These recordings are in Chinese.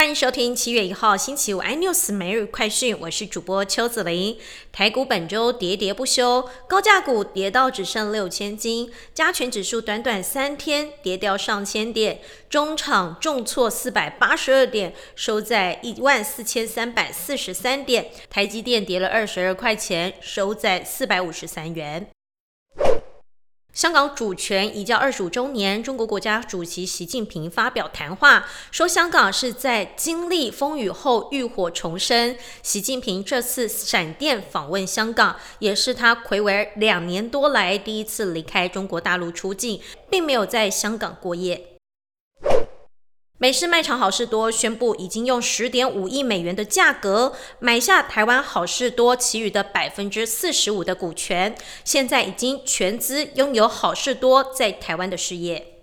欢迎收听七月一号星期五 iNews 每日快讯，我是主播邱子玲。台股本周喋喋不休，高价股跌到只剩六千金，加权指数短短三天跌掉上千点，中场重挫四百八十二点，收在一万四千三百四十三点。台积电跌了二十二块钱，收在四百五十三元。香港主权移交二十五周年，中国国家主席习近平发表谈话，说香港是在经历风雨后浴火重生。习近平这次闪电访问香港，也是他魁违两年多来第一次离开中国大陆出境，并没有在香港过夜。美式卖场好事多宣布，已经用十点五亿美元的价格买下台湾好事多其余的百分之四十五的股权，现在已经全资拥有好事多在台湾的事业。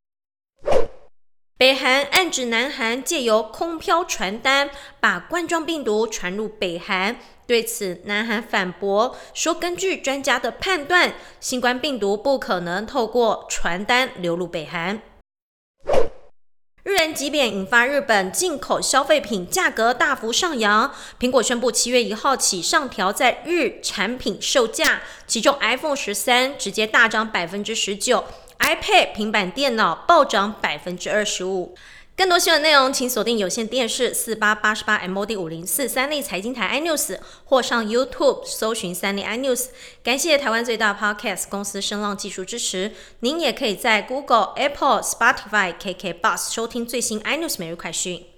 北韩暗指南韩借由空飘传单把冠状病毒传入北韩，对此南韩反驳说，根据专家的判断，新冠病毒不可能透过传单流入北韩。即便引发日本进口消费品价格大幅上扬。苹果宣布七月一号起上调在日产品售价，其中 iPhone 十三直接大涨百分之十九，iPad 平板电脑暴涨百分之二十五。更多新闻内容，请锁定有线电视四八八十八 MOD 五零四三立财经台 iNews，或上 YouTube 搜寻三立 iNews。感谢台湾最大 Podcast 公司声浪技术支持。您也可以在 Google、Apple、Spotify、KK Bus 收听最新 iNews 每日快讯。